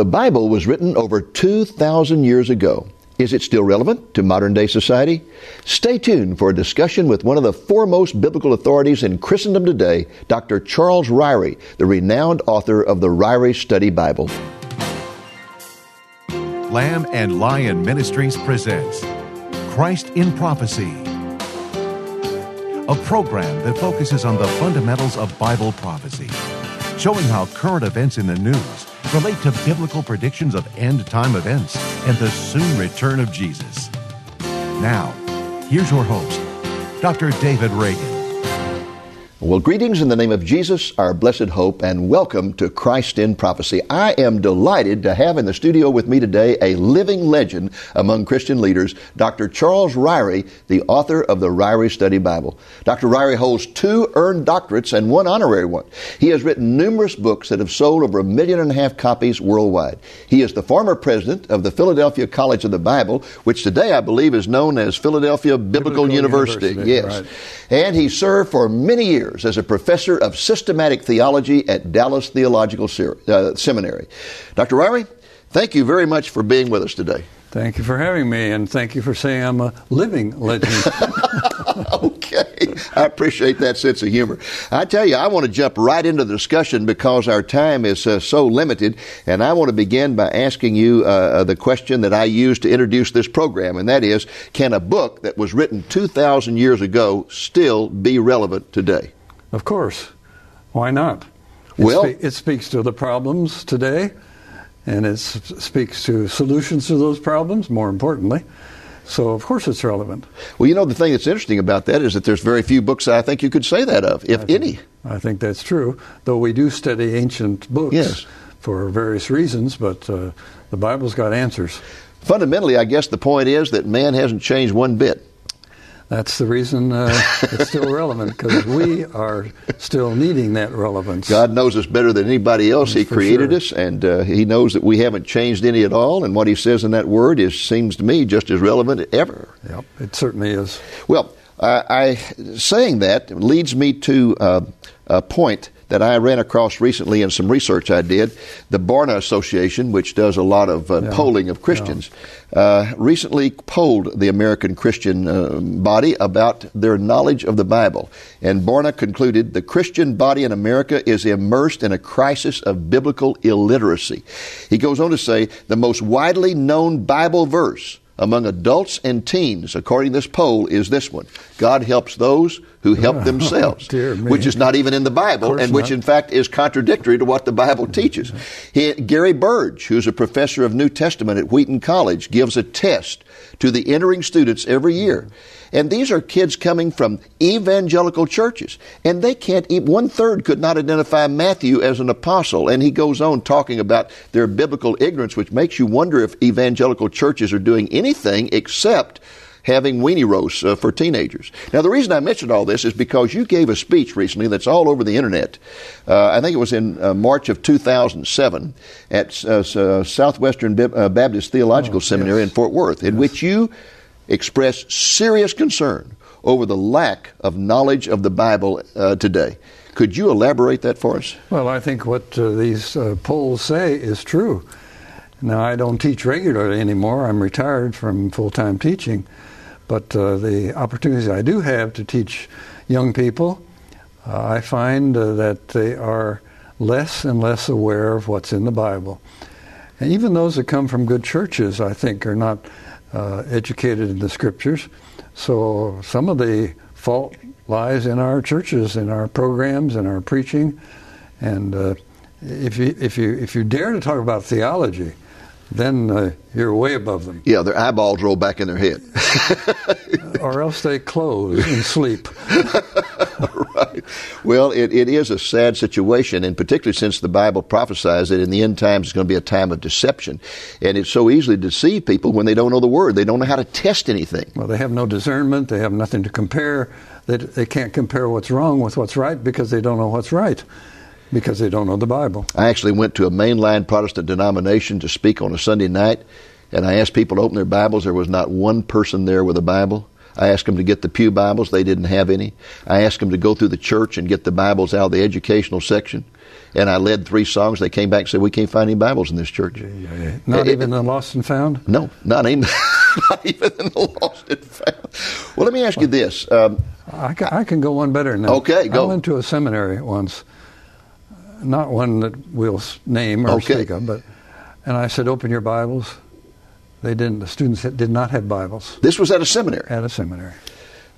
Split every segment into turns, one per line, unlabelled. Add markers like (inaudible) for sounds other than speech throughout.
The Bible was written over 2,000 years ago. Is it still relevant to modern day society? Stay tuned for a discussion with one of the foremost biblical authorities in Christendom today, Dr. Charles Ryrie, the renowned author of the Ryrie Study Bible.
Lamb and Lion Ministries presents Christ in Prophecy, a program that focuses on the fundamentals of Bible prophecy, showing how current events in the news relate to biblical predictions of end time events and the soon return of Jesus. Now, here's your host, Dr. David Reagan.
Well, greetings in the name of Jesus, our blessed hope, and welcome to Christ in Prophecy. I am delighted to have in the studio with me today a living legend among Christian leaders, Dr. Charles Ryrie, the author of the Ryrie Study Bible. Dr. Ryrie holds two earned doctorates and one honorary one. He has written numerous books that have sold over a million and a half copies worldwide. He is the former president of the Philadelphia College of the Bible, which today I believe is known as Philadelphia Biblical,
Biblical
University.
University,
Yes.
right.
And he served for many years as a professor of systematic theology at Dallas Theological Ser- uh, Seminary. Dr. Ryrie, thank you very much for being with us today.
Thank you for having me, and thank you for saying I'm a living legend. (laughs)
okay, I appreciate that sense of humor. I tell you, I want to jump right into the discussion because our time is uh, so limited, and I want to begin by asking you uh, the question that I used to introduce this program, and that is can a book that was written 2,000 years ago still be relevant today?
Of course, why not? It
Well-
spe- it speaks to the problems today, and it s- speaks to solutions to those problems. More importantly, so of course it's relevant.
Well, you know, the thing that's interesting about that is that there's very few books I think you could say that of, if
I think-
any.
I think that's true. Though we do study ancient books
Yes.
for various reasons, but uh, the Bible's got answers.
Fundamentally, I guess the point is that man hasn't changed one bit.
That's the reason uh, it's still (laughs) relevant because we are still needing that relevance.
God knows us better than anybody else. He
For
created
sure.
us, and uh, He knows that we haven't changed any at all. And what He says in that word is seems to me just as relevant as ever.
Yep, it certainly is.
Well, I, I saying that leads me to uh, a point that I ran across recently in some research I did. The Barna Association, which does a lot of uh,
Yeah.
polling of Christians, uh, recently polled the American Christian uh, body about their knowledge of the Bible. And Barna concluded the Christian body in America is immersed in a crisis of biblical illiteracy. He goes on to say the most widely known Bible verse among adults and teens, according to this poll, is this one God helps those who help ah, themselves, (laughs)
dear
which is not even in the Bible, and which,
not.
in fact, is contradictory to what the Bible mm-hmm. teaches. He, Gary Burge, who's a professor of New Testament at Wheaton College, gives a test to the entering students every year. Mm-hmm. And these are kids coming from evangelical churches. And they can't, one third could not identify Matthew as an apostle. And he goes on talking about their biblical ignorance, which makes you wonder if evangelical churches are doing anything except having weenie roasts uh, for teenagers. Now, the reason I mentioned all this is because you gave a speech recently that's all over the internet. Uh, I think it was in uh, March of 2007 at uh, uh, Southwestern uh, Baptist Theological
Oh,
Seminary
yes.
in Fort Worth, in which you expressed serious concern over the lack of knowledge of the Bible uh, today. Could you elaborate that for us?
Well, I think what uh, these uh, polls say is true. Now, I don't teach regularly anymore. I'm retired from full time teaching. But uh, the opportunities I do have to teach young people, uh, I find uh, that they are less and less aware of what's in the Bible. And even those that come from good churches, I think, are not uh, educated in the scriptures. So some of the fault lies in our churches, in our programs, in our preaching. And uh, if you if you if you dare to talk about theology, then uh, you're way above them,
Yeah, their eyeballs roll back in their head. (laughs)
or else they close and sleep. (laughs)
right. Well, it, it is a sad situation, and particularly since the Bible prophesies that in the end times it's going to be a time of deception. And it's so easily to deceive people when they don't know the Word. They don't know how to test anything.
Well, they have no discernment. They have nothing to compare. They, they can't compare what's wrong with what's right because they don't know what's right, because they don't know the Bible.
I actually went to a mainline Protestant denomination to speak on a Sunday night, and I asked people to open their Bibles. There was not one person there with a Bible. I asked them to get the Pew Bibles. They didn't have any. I asked them to go through the church and get the Bibles out of the educational section. And I led three songs. They came back and said, We can't find any Bibles in this church.
Not it, even the lost and found?
No, not even, (laughs) not even in the lost and found. Well, let me ask you this. Um,
I, can, I can go one better now.
Okay, go.
I went to a seminary once, not one that we'll name or
Okay.
speak of, but, and I said, Open your Bibles. They didn't. The students did not have Bibles
this was at a seminary.
at a seminary.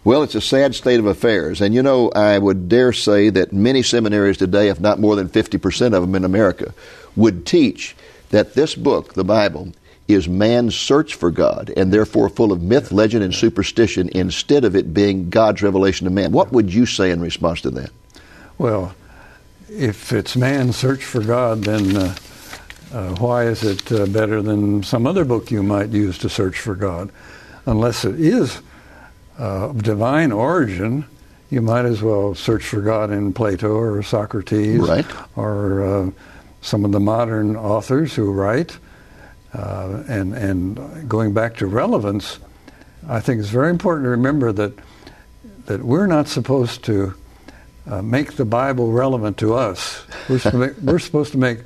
Well, it's a sad state of affairs. And you know, I would dare say that many seminaries today, if not more than 50% of them in America, would teach that this book, the Bible, is man's search for God and therefore full of myth, legend, and superstition instead of it being God's revelation to man. What would you say in response to that?
Well, if it's man's search for God, then uh, uh, why is it uh, better than some other book you might use to search for God? Unless it is uh, of divine origin, you might as well search for God in Plato or Socrates
Right.
or uh, some of the modern authors who write. Uh, and, and going back to relevance, I think it's very important to remember that, that we're not supposed to uh, make the Bible relevant to us. We're, supposed to make, we're supposed to make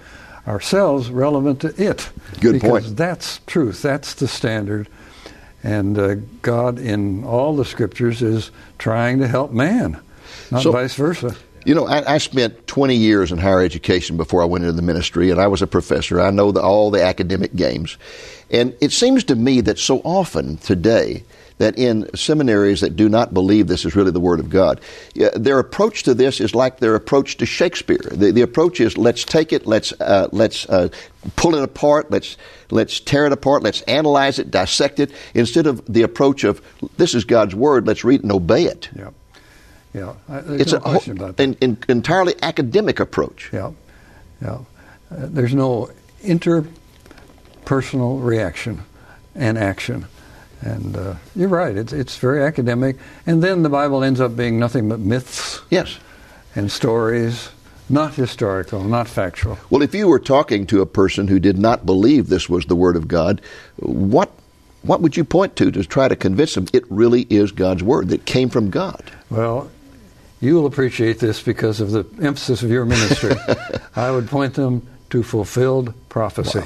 ourselves relevant to it.
Good
because
point.
that's truth. That's the standard. And uh, God, in all the scriptures, is trying to help man, not
So-
vice versa.
You know, I, I spent 20 years in higher education before I went into the ministry, and I was a professor. I know the, all the academic games. And it seems to me that so often today, that in seminaries that do not believe this is really the Word of God, their approach to this is like their approach to Shakespeare. The, the approach is let's take it, let's uh, let's uh, pull it apart, let's let's tear it apart, let's analyze it, dissect it, instead of the approach of this is God's Word, let's read it and obey it.
Yeah. Yeah. There's
It's
no
a
question about that.
an, an entirely academic approach.
Yeah, yeah. Uh, there's no interpersonal reaction and action, and uh, you're right. It's it's very academic, and then the Bible ends up being nothing but myths
Yes.
and stories, not historical, not factual.
Well, if you were talking to a person who did not believe this was the Word of God, what what would you point to to try to convince them it really is God's Word that came from God?
Well, you will appreciate this because of the emphasis of your ministry. (laughs) I would point them to fulfilled prophecy.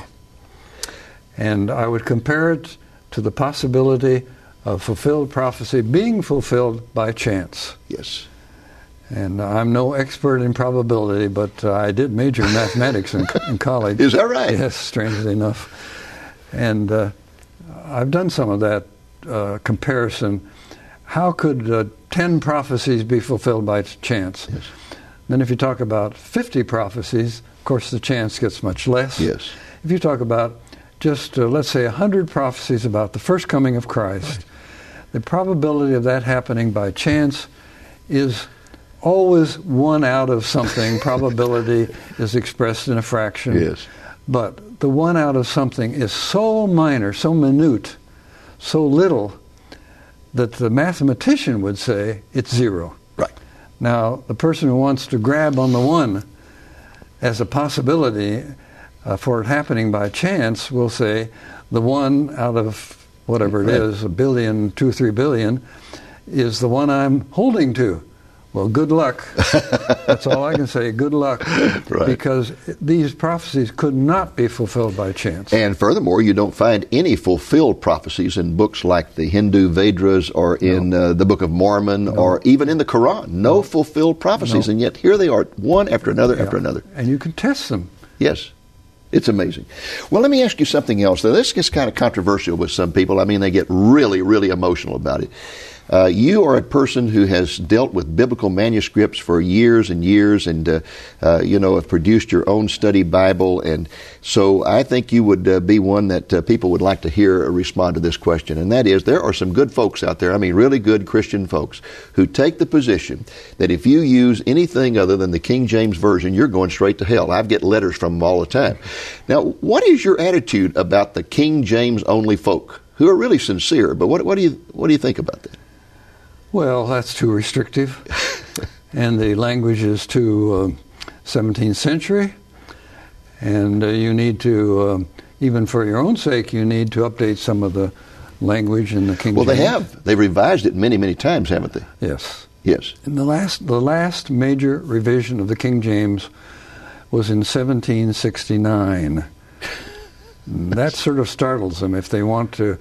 And I would compare it to the possibility of fulfilled prophecy being fulfilled by chance.
Yes.
And I'm no expert in probability, but uh, I did major in mathematics in, in college.
Is that right?
Yes, strangely enough. And uh, I've done some of that uh, comparison. How could uh, 10 prophecies be fulfilled by chance?
Yes.
Then, if you talk about 50 prophecies, of course, the chance gets much less.
Yes.
If you talk about just, uh, let's say, 100 prophecies about the first coming of Christ, the probability of that happening by chance is always one out of something. (laughs) probability is expressed in a fraction.
Yes.
But the one out of something is so minor, so minute, so little, that the mathematician would say it's zero.
Right.
Now, the person who wants to grab on the one as a possibility uh, for it happening by chance we'll say the one out of whatever it is, a billion, two, three billion, is the one I'm holding to. Well, good luck. (laughs) That's all I can say. Good luck.
Right.
Because these prophecies could not be fulfilled by chance.
And furthermore, you don't find any fulfilled prophecies in books like the Hindu Vedas or in uh, the Book of Mormon or even in the Quran. No, fulfilled prophecies,
No.
and yet here they are, one after another after another.
And you can test them.
Yes. It's amazing. Well, let me ask you something else. Now, this gets kind of controversial with some people. I mean, they get really, really emotional about it. Uh, you are a person who has dealt with biblical manuscripts for years and years, and uh, uh, you know have produced your own study Bible, and so I think you would uh, be one that uh, people would like to hear respond to this question, and that is there are some good folks out there. I mean, really good Christian folks who take the position that if you use anything other than the King James version, you're going straight to hell. I get letters from them all the time. Now, what is your attitude about the King James only folk who are really sincere? But what, what do you what do you think about that?
Well, that's too restrictive. (laughs) and the language is too uh, 17th century. And uh, you need to, um, even for your own sake, you need to update some of the language in the King James.
Well,
James.
they have. They've revised it many, many times, haven't they?
Yes.
Yes.
And the last, the last major revision of the King James was in 1769. (laughs) that sort of startles them if they want to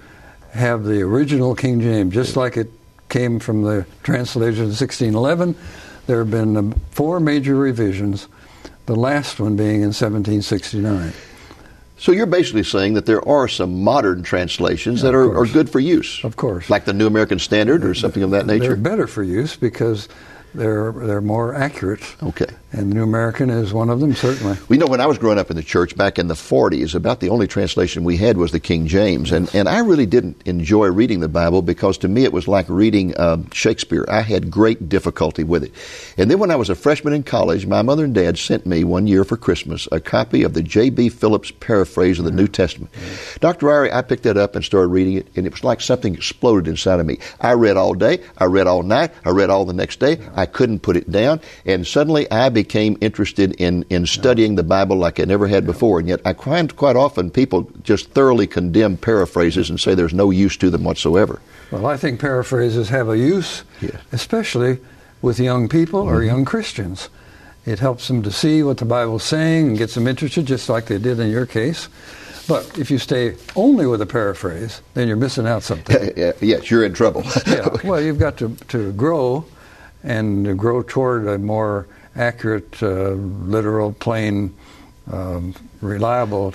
have the original King James, just like it came from the translation of 1611. There have been um, four major revisions, the last one being in 1769.
So you're basically saying that there are some modern translations that are, are good for use.
Of course.
Like the New American Standard or something of that nature?
They're better for use because they're they're more accurate.
Okay.
And the New American is one of them, certainly.
We know when I was growing up in the church back in the 40s, about the only translation we had was the King James. And, and I really didn't enjoy reading the Bible because to me it was like reading um, Shakespeare. I had great difficulty with it. And then when I was a freshman in college, my mother and dad sent me one year for Christmas a copy of the J.B. Phillips paraphrase of the New Testament. Dr. Ryrie, I picked that up and started reading it, and it was like something exploded inside of me. I read all day, I read all night, I read all the next day. I couldn't put it down, and suddenly I became interested in, in studying the Bible like I never had before. And yet, I find quite often people just thoroughly condemn paraphrases and say there's no use to them whatsoever.
Well, I think paraphrases have a use,
Yes.
especially with young people or mm-hmm. young Christians. It helps them to see what the Bible's saying and gets them interested, just like they did in your case. But if you stay only with a paraphrase, then you're missing out something. (laughs)
yes, you're in trouble.
yeah. Well, you've got to, to grow and grow toward a more accurate, uh, literal, plain, um, reliable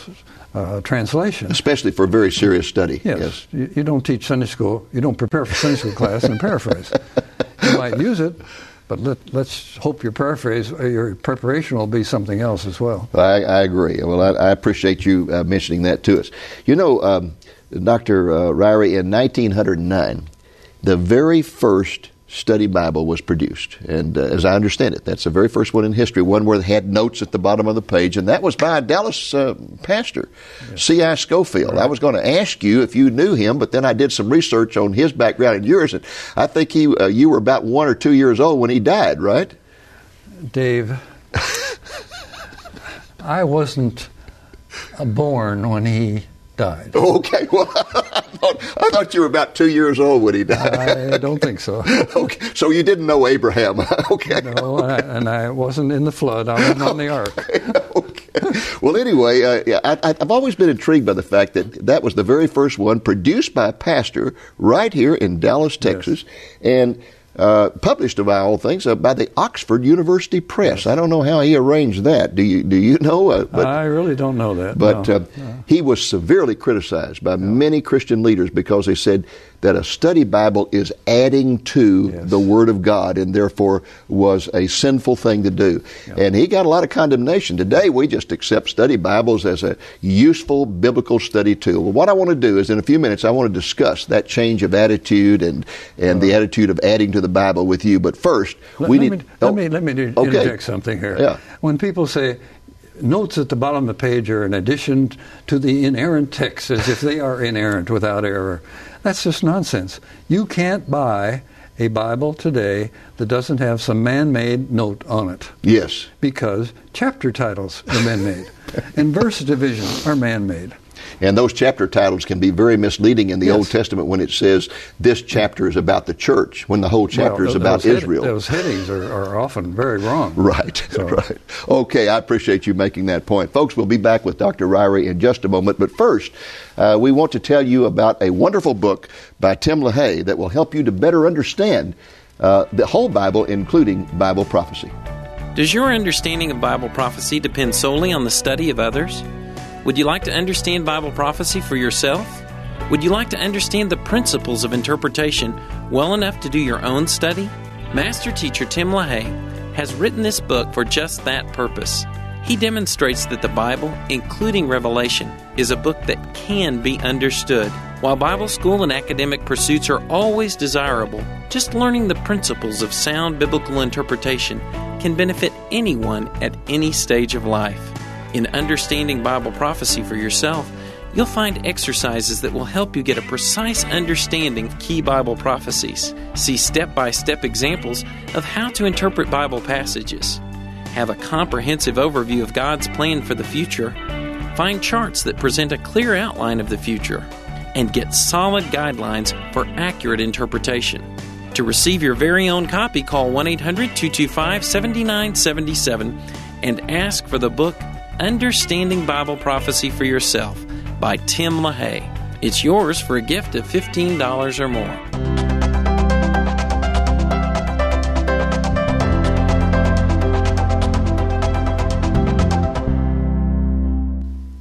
uh, translation.
Especially for a very serious study.
Yes. You, you don't teach Sunday school, you don't prepare for Sunday school class and paraphrase. You (laughs) might use it, but let, let's hope your paraphrase, your preparation will be something else as well.
I, I agree. Well, I, I appreciate you uh, mentioning that to us. You know, um, Dr. Uh, Ryrie, in 1909, the very first study Bible was produced. And uh, as I understand it, that's the very first one in history, one where they had notes at the bottom of the page, and that was by a Dallas uh, pastor, C.I. Scofield. I was going to ask you if you knew him, but then I did some research on his background and yours, and I think he, uh, you were about one or two years old when he died, right?
Dave, (laughs) I wasn't uh, born when he died. (laughs)
Okay, well, (laughs) I thought, I thought you were about two years old when he died.
I don't think so. (laughs)
okay, so you didn't know Abraham. okay.
No, and I, and I wasn't in the flood. I wasn't on the ark.
okay. Well, anyway, uh, yeah, I, I've always been intrigued by the fact that that was the very first one produced by a pastor right here in Dallas, Texas, and uh, published, of all things, uh, by the Oxford University Press. I don't know how he arranged that. Do you? Do you know? Uh, but,
I really don't know that.
but
no.
uh, he was severely criticized by many Christian leaders because they said that a study Bible is adding to
Yes.
the Word of God and therefore was a sinful thing to do. And he got a lot of condemnation. Today, we just accept study Bibles as a useful biblical study tool. Well, what I want to do is, in a few minutes, I want to discuss that change of attitude and, and the uh-huh. attitude of adding to the Bible with you. But first,
Let,
we
let
need.
me,
oh,
let me let me do-
okay.
interject something here.
Yeah.
When people say notes at the bottom of the page are an addition to the inerrant text, as if they are inerrant without error, that's just nonsense. You can't buy a Bible today that doesn't have some man-made note on it
Yes.
because chapter titles are man-made and verse divisions are man-made.
And those chapter titles can be very misleading in the
Yes.
Old Testament when it says this chapter is about the church, when the whole chapter
Well,
is about
those head-
Israel.
those headings are, are often very wrong. (laughs)
Right,
So- (laughs)
right. Okay, I appreciate you making that point. Folks, we'll be back with Dr. Ryrie in just a moment. But first, uh, we want to tell you about a wonderful book by Tim LaHaye that will help you to better understand uh, the whole Bible, including Bible prophecy.
Does your understanding of Bible prophecy depend solely on the study of others? Would you like to understand Bible prophecy for yourself? Would you like to understand the principles of interpretation well enough to do your own study? Master teacher Tim LaHaye has written this book for just that purpose. He demonstrates that the Bible, including Revelation, is a book that can be understood. While Bible school and academic pursuits are always desirable, just learning the principles of sound biblical interpretation can benefit anyone at any stage of life. In understanding Bible prophecy for yourself, you'll find exercises that will help you get a precise understanding of key Bible prophecies. See step by step examples of how to interpret Bible passages. Have a comprehensive overview of God's plan for the future. Find charts that present a clear outline of the future. and get solid guidelines for accurate interpretation. To receive your very own copy, call 1 800 225 7977 and ask for the book Understanding Bible Prophecy for Yourself by Tim LaHaye. It's yours for a gift of $15 or more.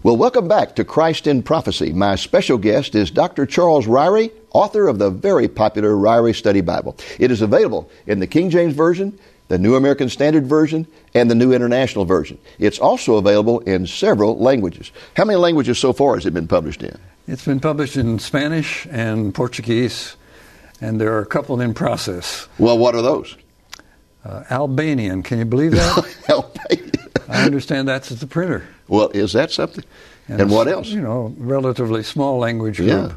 Well, welcome back to Christ in Prophecy. My special guest is Dr. Charles Ryrie, author of the very popular Ryrie Study Bible. It is available in the King James Version, the New American Standard Version, and the New International Version. It's also available in several languages. How many languages so far has it been published in?
It's been published in Spanish and Portuguese, and there are a couple in process.
Well, what are those?
Uh, Albanian, can you believe that? (laughs)
Albanian.
I understand that's at the printer.
Well, is that something? And, and what else?
You know, relatively small language group.
Yeah.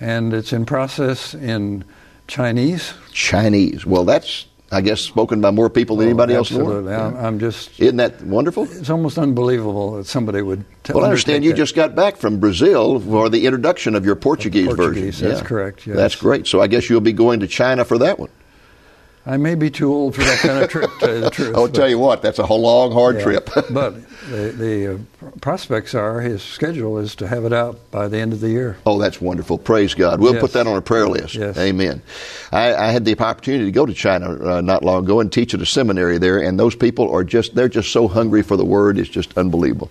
And it's in process in Chinese.
Chinese. Well, that's I guess spoken by more people than
oh,
anybody
absolutely.
else.
Absolutely. I'm just.
Isn't that wonderful?
It's almost unbelievable that somebody would. T-
well, I understand you
that.
just got back from Brazil for the introduction of your Portuguese,
Portuguese
version.
That's
yeah.
correct. Yes.
That's great. So I guess you'll be going to China for that one.
I may be too old for that kind of trip, to tell you the (laughs) truth.
I'll tell you what, that's a long, hard
yeah,
trip. (laughs)
but the, the uh, prospects are his schedule is to have it out by the end of the year.
Oh, that's wonderful. Praise God. We'll
Yes.
put that on a prayer list.
Yes.
Amen. I, I had the opportunity to go to China uh, not long ago and teach at a seminary there, and those people are just, they're just so hungry for the Word. It's just unbelievable.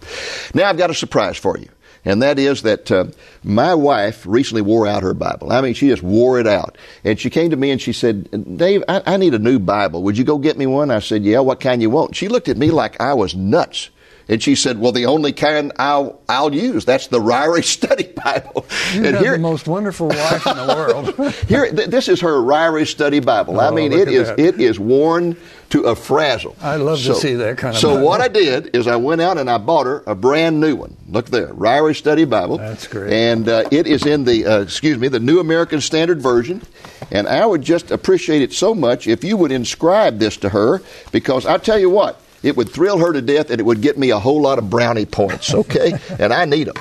Now, I've got a surprise for you. And that is that uh, my wife recently wore out her Bible. I mean, she just wore it out. And she came to me and she said, Dave, I, I need a new Bible. Would you go get me one? I said, Yeah, what kind you want? She looked at me like I was nuts. And she said, "Well, the only kind I'll I'll use that's the Ryrie (laughs) Study Bible."
You
and
have
here,
the most wonderful wife in the world. (laughs)
here, th- this is her Ryrie Study Bible. I
Oh,
mean,
look
it is
that.
it is worn to a frazzle.
I love to see that kind of
So
Bible.
what I did is I went out and I bought her a brand new one. Look there, Ryrie Study Bible.
That's great.
And uh, it is in the uh, excuse me the New American Standard Version. And I would just appreciate it so much if you would inscribe this to her because I tell you what. It would thrill her to death, and it would get me a whole lot of brownie points. (laughs) Okay, and I need them.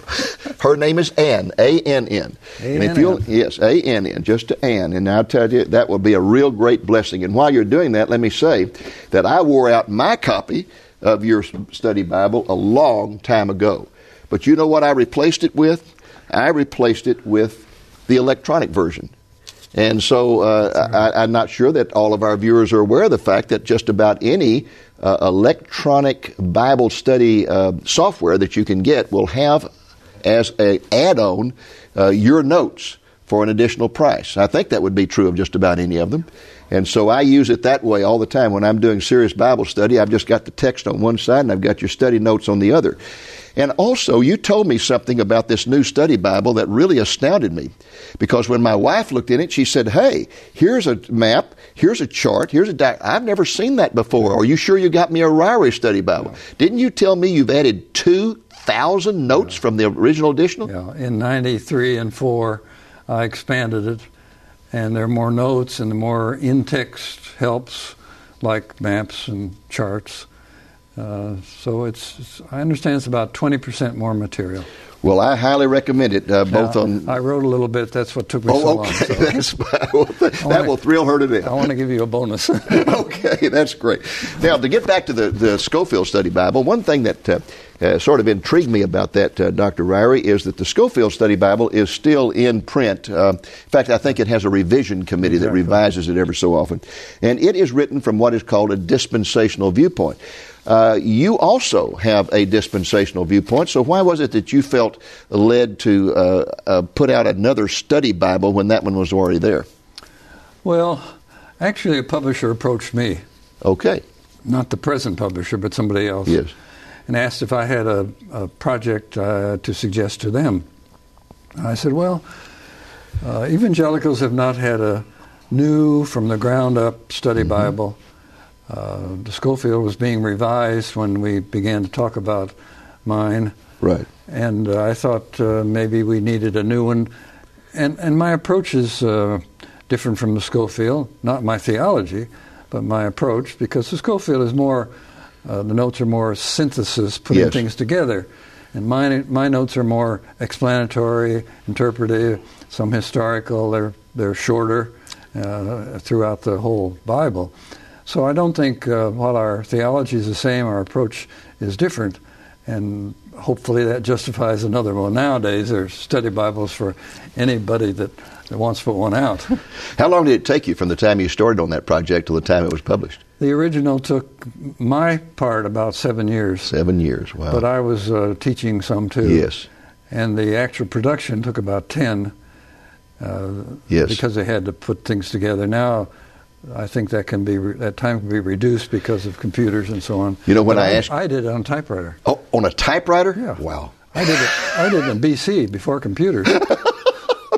Her name is Ann, A N N. And if
A-N-N.
Yes, A N N, just to Ann. And I'll tell you, that will be a real great blessing. And while you're doing that, let me say that I wore out my copy of your study Bible a long time ago. But you know what I replaced it with? I replaced it with the electronic version. And so uh, I, I'm not sure that all of our viewers are aware of the fact that just about any uh, electronic Bible study uh, software that you can get will have as an add-on uh, your notes for an additional price. I think that would be true of just about any of them. And so I use it that way all the time. When I'm doing serious Bible study, I've just got the text on one side and I've got your study notes on the other. And also, you told me something about this new study Bible that really astounded me. Because when my wife looked in it, she said, Hey, here's a map, here's a chart, here's a di- I've never seen that before. Are you sure you got me a Ryrie study Bible? Didn't you tell me you've added 2,000 notes from the original edition?
Yeah, in '93 and '4, I expanded it, and there are more notes and more in-text helps, like maps and charts. Uh, so it's, it's, I understand it's about 20% more material.
Well, I highly recommend it, uh, both
Now,
on.
I wrote a little bit. That's what took me so
Oh,
long.
okay.
so (laughs)
That's, that
wanna-
will thrill her to death.
I want to give you a bonus. (laughs)
okay, that's great. Now, to get back to the, the Scofield Study Bible, one thing that uh, uh, sort of intrigued me about that, uh, Dr. Ryrie, is that the Scofield Study Bible is still in print. Uh, in fact, I think it has a revision committee that revises it every so often. And it is written from what is called a dispensational viewpoint. Uh, you also have a dispensational viewpoint, so why was it that you felt led to uh, uh, put out another study Bible when that one was already there?
well, actually, a publisher approached me,
Okay,
not the present publisher, but somebody else.
yes.
and asked if I had a, a project uh, to suggest to them. I said, well, uh, evangelicals have not had a new, from the ground up study Bible. Uh, the Scofield was being revised when we began to talk about mine,
Right.
and uh, I thought uh, maybe we needed a new one. And, and my approach is uh, different from the Scofield, not my theology, but my approach, because the Scofield is more, uh, the notes are more synthesis, putting
Yes.
things together. And my, my notes are more explanatory, interpretive, some historical. They're, they're shorter uh, throughout the whole Bible. So I don't think uh, while our theology is the same, our approach is different. And hopefully that justifies another one. Nowadays, there's study Bibles for anybody that, that wants to put one out. (laughs)
How long did it take you from the time you started on that project to the time it was published?
The original took my part about seven years.
Seven years, wow.
But I was uh, teaching some too.
Yes.
And the actual production took about 10. Uh,
yes.
Because they had to put things together. Now, I think that can be that time can be reduced because of computers and so on.
You know when
But
I, asked
I did it on a typewriter.
Oh, on a typewriter?
Yeah.
Wow.
I did it. I did it in BC before computers. (laughs)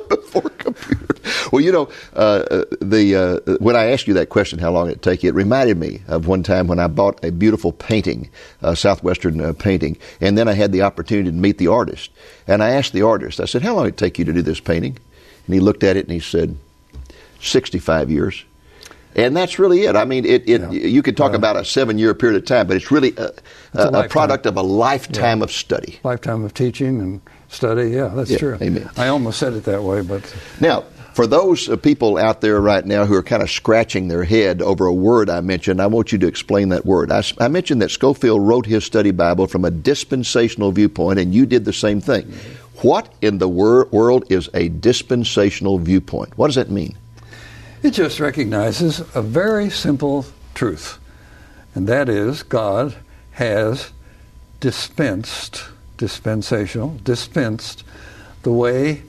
Before computer. Well, you know, uh, the uh, when I asked you that question, how long it take you, it reminded me of one time when I bought a beautiful painting, a southwestern uh, painting, and then I had the opportunity to meet the artist. And I asked the artist, I said, "How long did it take you to do this painting?" And he looked at it and he said, 65 years." And that's really it. I mean, it, it
Yeah.
you could talk about a seven-year period of time, but it's really a,
a
a, a product of a lifetime
Yeah.
of study.
Lifetime of teaching and study. Yeah, that's
Yeah,
true.
amen.
I almost said it that way, but
Now, for those uh, people out there right now who are kind of scratching their head over a word I mentioned, I want you to explain that word. I mentioned that Scofield wrote his study Bible from a dispensational viewpoint, and you did the same thing. What in the wor- world is a dispensational viewpoint? What does that mean?
It just recognizes a very simple truth, and that is God has dispensed, dispensational, dispensed the way,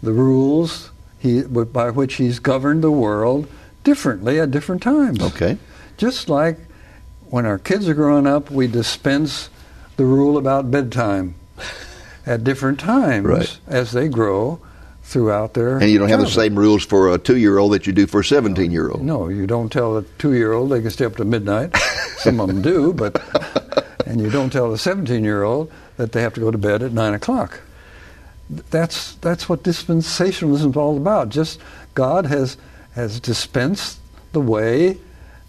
the rules he, by which He's governed the world differently at different times.
Okay.
Just like when our kids are growing up, we dispense the rule about bedtime at different times
Right.
as they grow throughout their
And you don't have the same rules for a two year old that you do for a 17 year old.
No, you don't tell a two-year-old they can stay up to midnight. Some of them do, but (laughs) and you don't tell a 17-year-old that they have to go to bed at nine o'clock. That's that's what dispensationalism is all about. Just God has has dispensed the way,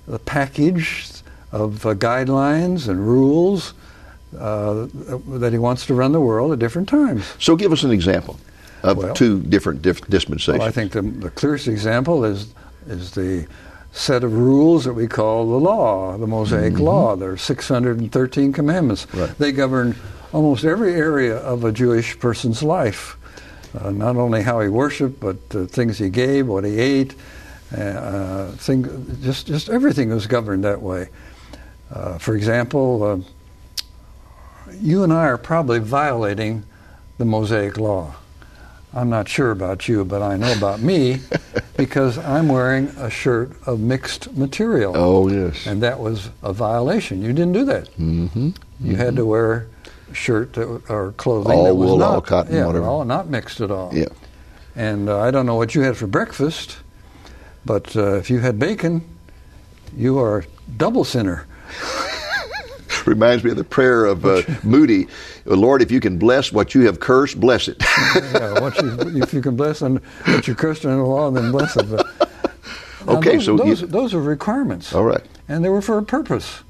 the package of uh, guidelines and rules uh, that He wants to run the world at different times.
So give us an example of
Well-
two different dif- dispensations.
Well, I think the, the clearest example is is the set of rules that we call the law, the Mosaic Law. There are 613 commandments.
Mm-hmm. Right.
They govern almost every area of a Jewish person's life. Uh, not only how he worshipped, but the things he gave, what he ate, uh, thing, just just everything was governed that way. Uh, for example, uh, you and I are probably violating the Mosaic Law. I'm not sure about you, but I know about me (laughs) because I'm wearing a shirt of mixed material.
oh, yes.
And that was a violation. You didn't do that.
mm-hmm.
You had to wear a shirt that, or clothing
All
that was
wool,
not,
all cotton,
yeah,
whatever.
all not mixed at all.
Yeah.
And uh, I don't know what you had for breakfast, but uh, if you had bacon, you are a double sinner. (laughs)
Reminds me of the prayer of uh, Moody Lord, if you can bless what you have cursed, bless it.
yeah, (laughs) you, if you can bless and what you cursed under the law, then bless it. But, (laughs)
Okay,
those,
so
those,
you-
those are requirements.
All right.
and they were for a purpose.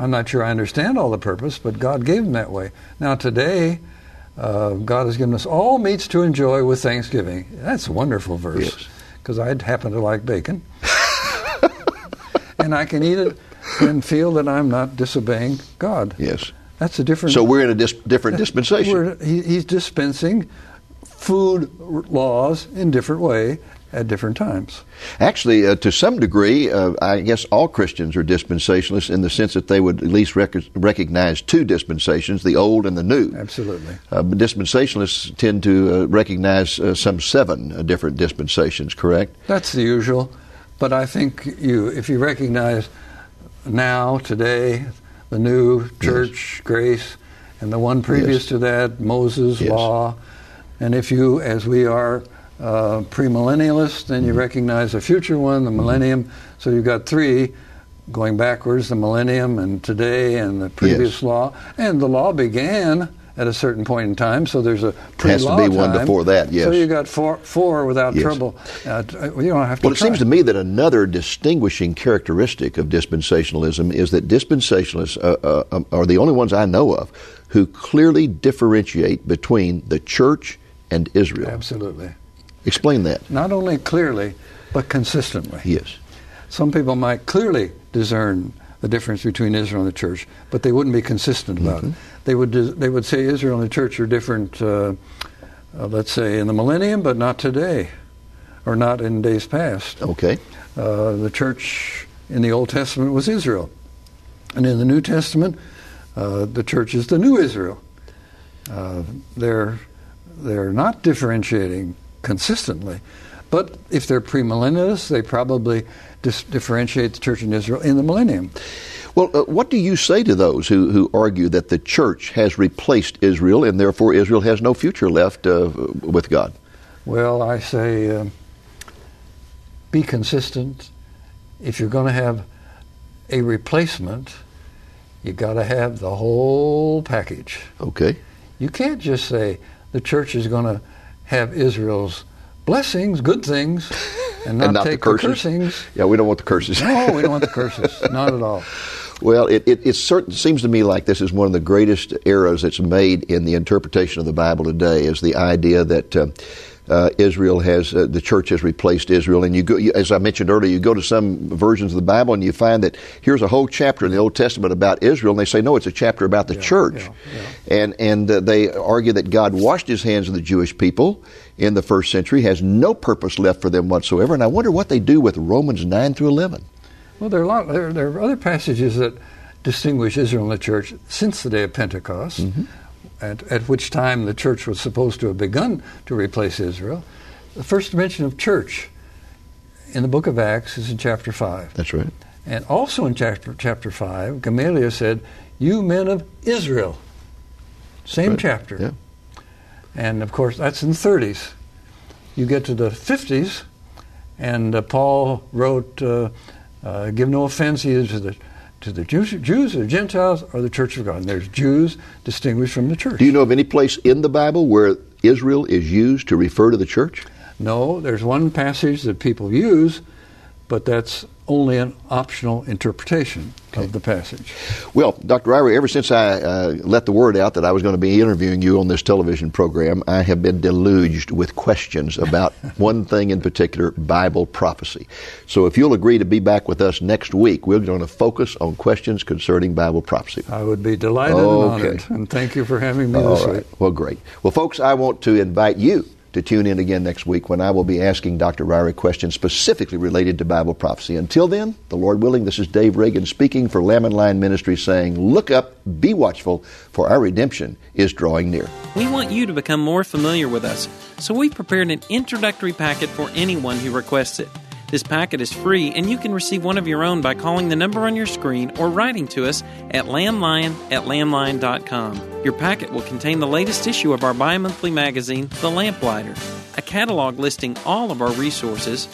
I'm not sure I understand all the purpose, but God gave them that way. Now today, uh, God has given us all meats to enjoy with thanksgiving. That's a wonderful verse
Yes.
because I happen to like bacon, (laughs) and I can eat it and feel that I'm not disobeying God.
Yes.
That's a different.
So we're in a dis- different (laughs) dispensation.
We're, he, he's dispensing food laws in different way at different times.
Actually, uh, to some degree, uh, I guess all Christians are dispensationalists in the sense that they would at least rec- recognize two dispensations, the old and the new.
Absolutely.
Uh, but dispensationalists tend to uh, recognize uh, some seven uh, different dispensations, correct?
That's the usual. But I think you, if you recognize now, today, the new church, grace, and the one previous
Yes.
to that, Moses,
Yes.
law, and if you, as we are, uh, premillennialists, then you
Mm-hmm.
recognize the future one, the millennium. So you've got three going backwards, the millennium and today and the previous
Yes.
law. And the law began at a certain point in time. So there's a
Has to be one
time.
before that, yes.
So you got four, four without
Yes.
trouble. Uh, you don't have to.
Well, it
try.
seems to me that another distinguishing characteristic of dispensationalism is that dispensationalists uh, uh, um, are the only ones I know of who clearly differentiate between the church and Israel.
Absolutely.
Explain that.
Not only clearly, but consistently.
Yes.
Some people might clearly discern the difference between Israel and the church, but they wouldn't be consistent about
Mm-hmm.
it. They would they would say Israel and the church are different. Uh, uh, let's say in the millennium, but not today, or not in days past.
Okay.
Uh, the church in the Old Testament was Israel, and in the New Testament, uh, the church is the new Israel. Uh, they're they're not differentiating consistently, but if they're premillennialists, they probably dis- differentiate the church and Israel in the millennium.
Well, uh, what do you say to those who, who argue that the church has replaced Israel and therefore Israel has no future left uh, with God?
Well, I say um be consistent. If you're going to have a replacement, you've got to have the whole package.
Okay.
You can't just say the church is going to have Israel's blessings, good things, (laughs) and not,
and not
take
the curses.
cursings.
Yeah, we don't want the curses.
No, we don't want the (laughs) curses. Not at all.
Well, it, it, it certain, seems to me like this is one of the greatest errors that's made in the interpretation of the Bible today is the idea that uh, uh, Israel has, uh, the church has replaced Israel. And you go, you, as I mentioned earlier, you go to some versions of the Bible and you find that here's a whole chapter in the Old Testament about Israel, and they say, no, it's a chapter about the church.
yeah,
And, and uh, they argue that God washed his hands of the Jewish people in the first century, has no purpose left for them whatsoever. And I wonder what they do with Romans 9 through 11.
Well, there are a lot. There, there are other passages that distinguish Israel and the church since the day of Pentecost, at, at which time the church was supposed to have begun to replace Israel. The first mention of church in the book of Acts is in chapter five,
That's right.
and also in chapter chapter five, Gamaliel said, "You men of Israel." Same
Right.
chapter.
Yeah.
And of course, that's in the 30s. You get to the 50s, and uh, Paul wrote, uh, uh, "Give no offense either to the to the Jews, Jews or the Gentiles or the Church of God." And there's Jews distinguished from the church.
Do you know of any place in the Bible where Israel is used to refer to the church?
No, there's one passage that people use, but that's only an optional interpretation of the passage.
Well, Dr. Ryrie, ever since I uh, let the word out that I was going to be interviewing you on this television program, I have been deluged with questions about (laughs) one thing in particular Bible prophecy. So if you'll agree to be back with us next week, we're going to focus on questions concerning Bible prophecy.
I would be delighted
Okay.
and honored, and thank you for having me
All
this
right.
week.
Well, great. Well, folks, I want to invite you to tune in again next week when I will be asking Dr. Ryrie questions specifically related to Bible prophecy. Until then, the Lord willing, this is Dave Reagan speaking for Lamb and Lion Ministry saying, Look up, be watchful, for our redemption is drawing near.
We want you to become more familiar with us, so we've prepared an introductory packet for anyone who requests it. This packet is free, and you can receive one of your own by calling the number on your screen or writing to us at lamblion at lamblion.com. Your packet will contain the latest issue of our bi monthly magazine, The Lamplighter, a catalog listing all of our resources,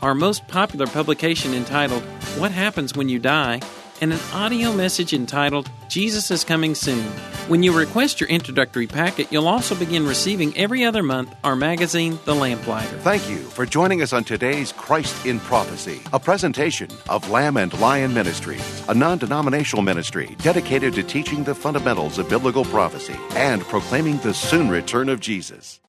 our most popular publication entitled What Happens When You Die, and an audio message entitled Jesus is Coming Soon. When you request your introductory packet, you'll also begin receiving every other month our magazine, The Lamplighter.
Thank you for joining us on today's Christ in Prophecy, a presentation of Lamb and Lion Ministries, a non denominational ministry dedicated to teaching the fundamentals of biblical prophecy and proclaiming the soon return of Jesus.